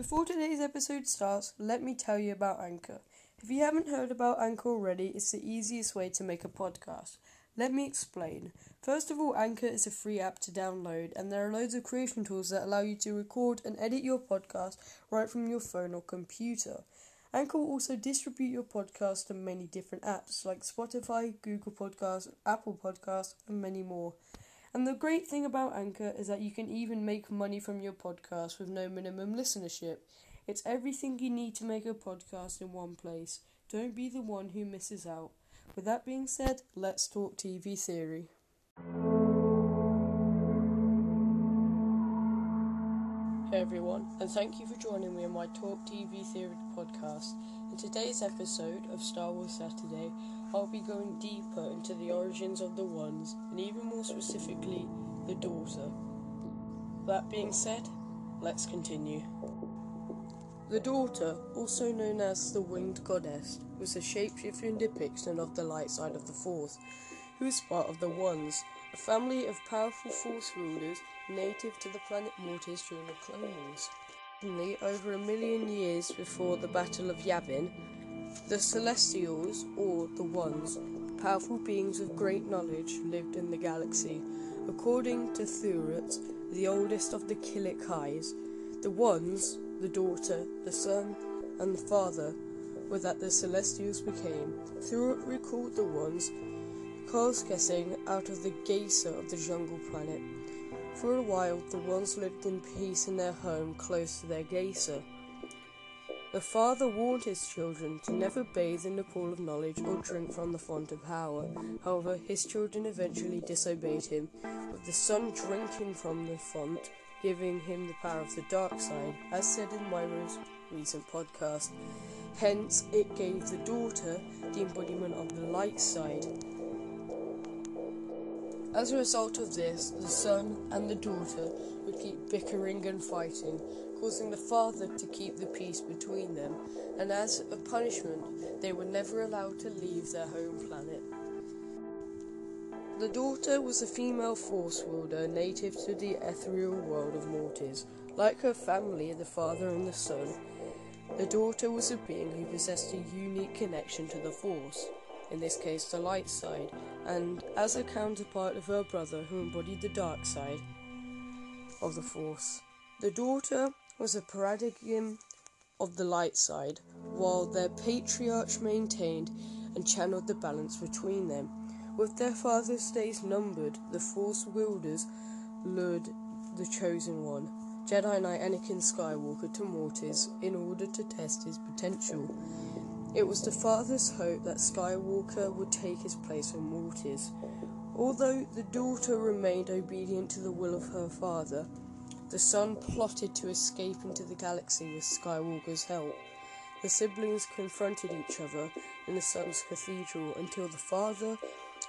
Before today's episode starts, let me tell you about Anchor. If you haven't heard about Anchor already, it's the easiest way to make a podcast. Let me explain. First of all, Anchor is a free app to download, and there are loads of creation tools that allow you to record and edit your podcast right from your phone or computer. Anchor will also distribute your podcast to many different apps like Spotify, Google Podcasts, Apple Podcasts, and many more. And the great thing about Anchor is that you can even make money from your podcast with no minimum listenership. It's everything you need to make a podcast in one place. Don't be the one who misses out. With that being said, let's talk TV theory. Hey everyone, and thank you for joining me on my Talk TV Theory podcast. In today's episode of Star Wars Saturday, I'll be going deeper into the origins of the Ones, and even more specifically, the daughter. That being said, let's continue. The daughter, also known as the Winged Goddess, was a shapeshifting depiction of the light side of the Force, who is part of the Ones, a family of powerful Force rulers native to the planet Mortis during the Clone Wars. Over a million years before the Battle of Yavin, the Celestials, or the Ones, powerful beings of great knowledge, lived in the galaxy. According to Thuruht, the oldest of the Highs, the Ones, the daughter, the son, and the father, were that the Celestials became. Thuruht recalled the Ones, guessing out of the Geasa of the jungle planet. For a while, the ones lived in peace in their home close to their geasa. The father warned his children to never bathe in the pool of knowledge or drink from the font of power. However, his children eventually disobeyed him, with the son drinking from the font, giving him the power of the dark side, as said in my most recent podcast. Hence, it gave the daughter the embodiment of the light side. As a result of this, the son and the daughter would keep bickering and fighting, causing the father to keep the peace between them, and as a punishment, they were never allowed to leave their home planet. The daughter was a female force wielder native to the ethereal world of Mortis. Like her family, the father and the son, the daughter was a being who possessed a unique connection to the force in this case the light side, and as a counterpart of her brother who embodied the dark side of the Force. The daughter was a paradigm of the light side, while their patriarch maintained and channeled the balance between them. With their father's days numbered, the Force wielders lured the Chosen One, Jedi Knight Anakin Skywalker, to Mortis in order to test his potential. It was the father's hope that Skywalker would take his place on Mortis. Although the daughter remained obedient to the will of her father, the son plotted to escape into the galaxy with Skywalker's help. The siblings confronted each other in the son's cathedral until the father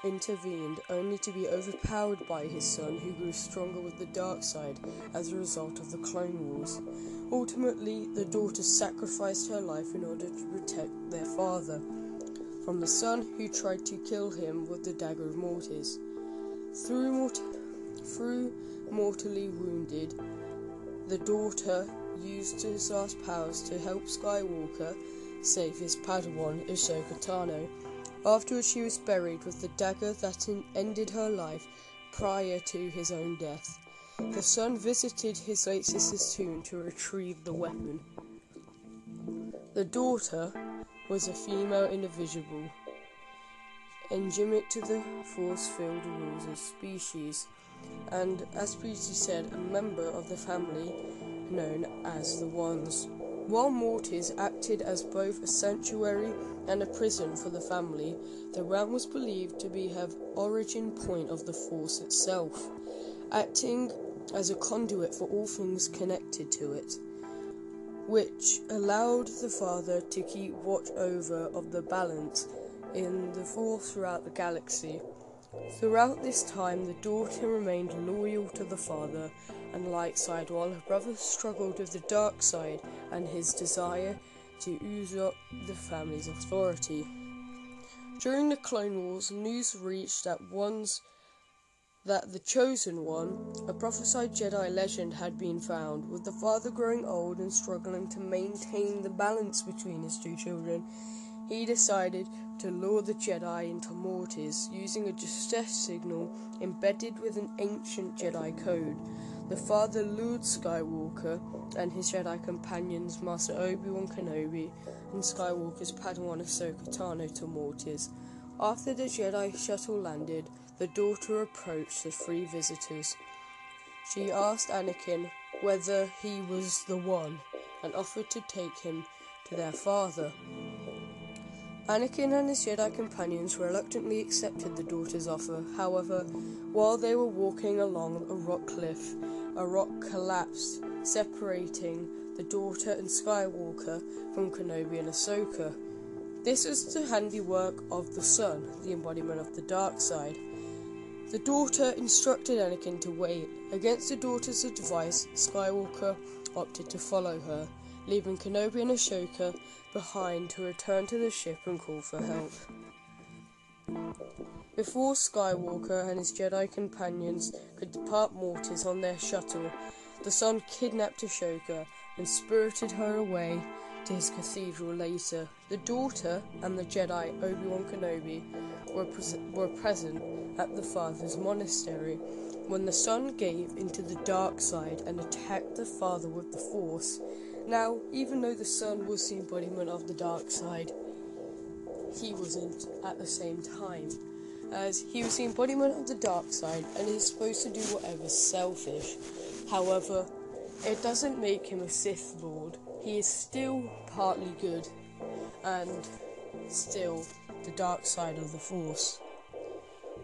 intervened, only to be overpowered by his son, who grew stronger with the dark side as a result of the Clone Wars. Ultimately, the daughter sacrificed her life in order to protect their father from the son who tried to kill him with the dagger of Mortis. Through, mort- through mortally wounded, the daughter used his last powers to help Skywalker save his Padawan, Ahsoka Tano. Afterwards, she was buried with the dagger that ended her life prior to his own death. The son visited his late sister's tomb to retrieve the weapon. The daughter was a female individual, endemic to the force field rules of species, and as previously said, a member of the family known as the Ones. While Mortis acted as both a sanctuary and a prison for the family, the realm was believed to be the origin point of the Force itself, acting as a conduit for all things connected to it, which allowed the Father to keep watch over of the balance in the Force throughout the galaxy. Throughout this time, the daughter remained loyal to the father and light side, while her brother struggled with the dark side and his desire to usurp the family's authority. During the Clone Wars, news reached that ones that the Chosen One, a prophesied Jedi legend, had been found, with the father growing old and struggling to maintain the balance between his two children. He decided to lure the Jedi into Mortis using a distress signal embedded with an ancient Jedi code. The father lured Skywalker and his Jedi companions, Master Obi Wan Kenobi and Skywalker's Padawan Ahsoka Tano, to Mortis. After the Jedi shuttle landed, the daughter approached the three visitors. She asked Anakin whether he was the one and offered to take him to their father. Anakin and his Jedi companions reluctantly accepted the daughter's offer. However, while they were walking along a rock cliff, a rock collapsed, separating the daughter and Skywalker from Kenobi and Ahsoka. This was the handiwork of the Son, the embodiment of the dark side. The daughter instructed Anakin to wait. Against the daughter's advice, Skywalker opted to follow her, leaving Kenobi and Ahsoka behind to return to the ship and call for help. Before Skywalker and his Jedi companions could depart Mortis on their shuttle, the Son kidnapped Ahsoka and spirited her away to his cathedral later. The daughter and the Jedi Obi Wan Kenobi were, pres- were present at the father's monastery when the son gave into the dark side and attacked the father with the Force. Now, even though the son was the embodiment of the dark side, he wasn't at the same time. As he was the embodiment of the dark side and is supposed to do whatever's selfish. However, it doesn't make him a Sith Lord. He is still partly good and still the dark side of the Force.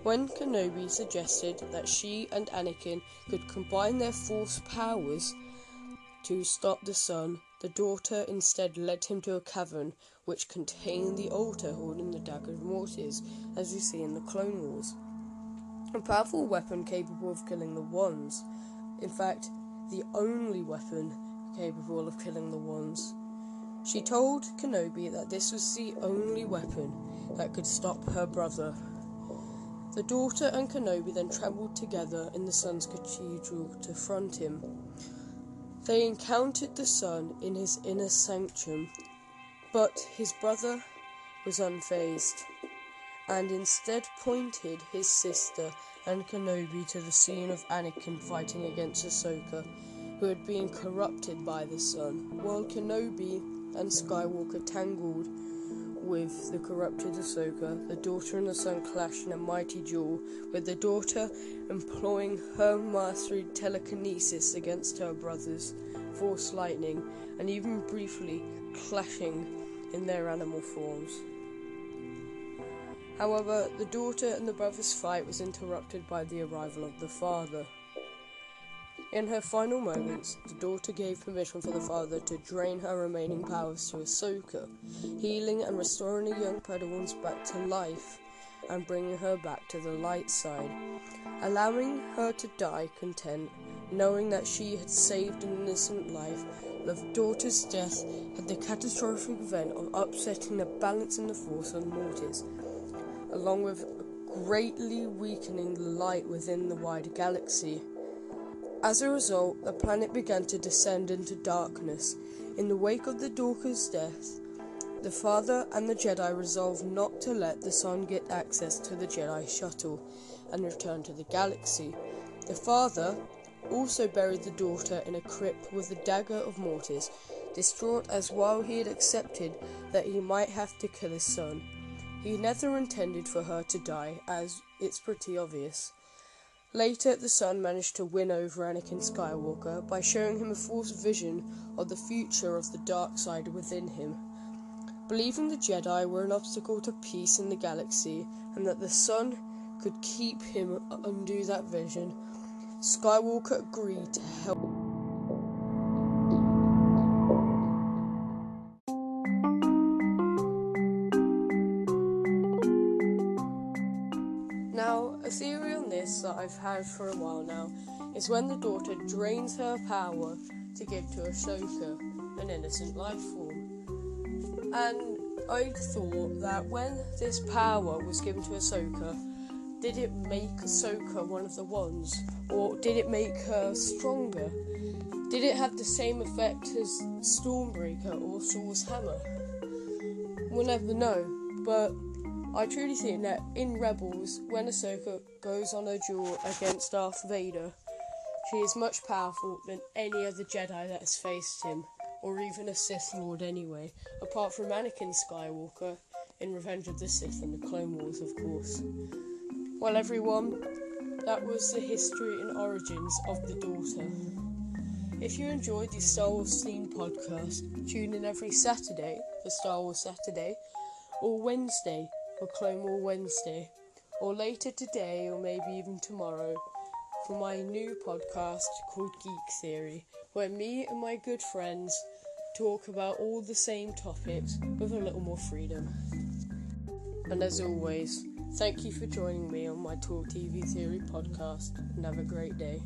When Kenobi suggested that she and Anakin could combine their Force powers to stop the son, the daughter instead led him to a cavern which contained the altar holding the dagger of Mortis, as we see in the Clone Wars. A powerful weapon capable of killing the ones. In fact, the only weapon capable of killing the ones. She told Kenobi that this was the only weapon that could stop her brother. The daughter and Kenobi then travelled together in the son's cathedral to front him. They encountered the son in his inner sanctum, but his brother was unfazed, and instead pointed his sister and Kenobi to the scene of Anakin fighting against Ahsoka, who had been corrupted by the son, while Kenobi and Skywalker tangled with the corrupted Ahsoka, the daughter and the son clashed in a mighty duel, with the daughter employing her mastery telekinesis against her brothers, force lightning, and even briefly clashing in their animal forms. However, the daughter and the brothers' fight was interrupted by the arrival of the father. In her final moments, the daughter gave permission for the father to drain her remaining powers to Ahsoka, healing and restoring the young Padawans back to life and bringing her back to the light side, allowing her to die content, knowing that she had saved an innocent life. The daughter's death had the catastrophic event of upsetting the balance in the Force on Mortis, along with greatly weakening the light within the wider galaxy. As a result, the planet began to descend into darkness. In the wake of the daughter's death, the father and the Jedi resolved not to let the son get access to the Jedi shuttle and return to the galaxy. The father also buried the daughter in a crypt with the dagger of Mortis, distraught as while he had accepted that he might have to kill his son, he never intended for her to die, as it's pretty obvious. Later, the son managed to win over Anakin Skywalker by showing him a false vision of the future of the dark side within him. Believing the Jedi were an obstacle to peace in the galaxy and that the son could keep him undo that vision, Skywalker agreed to help. Now, a theory on this that I've had for a while now is when the daughter drains her power to give to Ahsoka, an innocent life form. And I thought that when this power was given to Ahsoka, Did it make Ahsoka one of the ones? Or did it make her stronger? Did it have the same effect as Stormbreaker or Saul's hammer? We'll never know, but I truly think that in Rebels, when Ahsoka goes on a duel against Darth Vader, she is much powerful than any other Jedi that has faced him, or even a Sith Lord anyway, apart from Anakin Skywalker in Revenge of the Sith and the Clone Wars, of course. Well, everyone, that was the history and origins of the daughter. If you enjoyed the Star Wars themed podcast, tune in every Saturday for Star Wars Saturday, or Wednesday Clone War Wednesday, or later today, or maybe even tomorrow, for my new podcast called Geek Theory, where me and my good friends talk about all the same topics with a little more freedom. And as always, thank you for joining me on my Talk TV Theory podcast, and have a great day.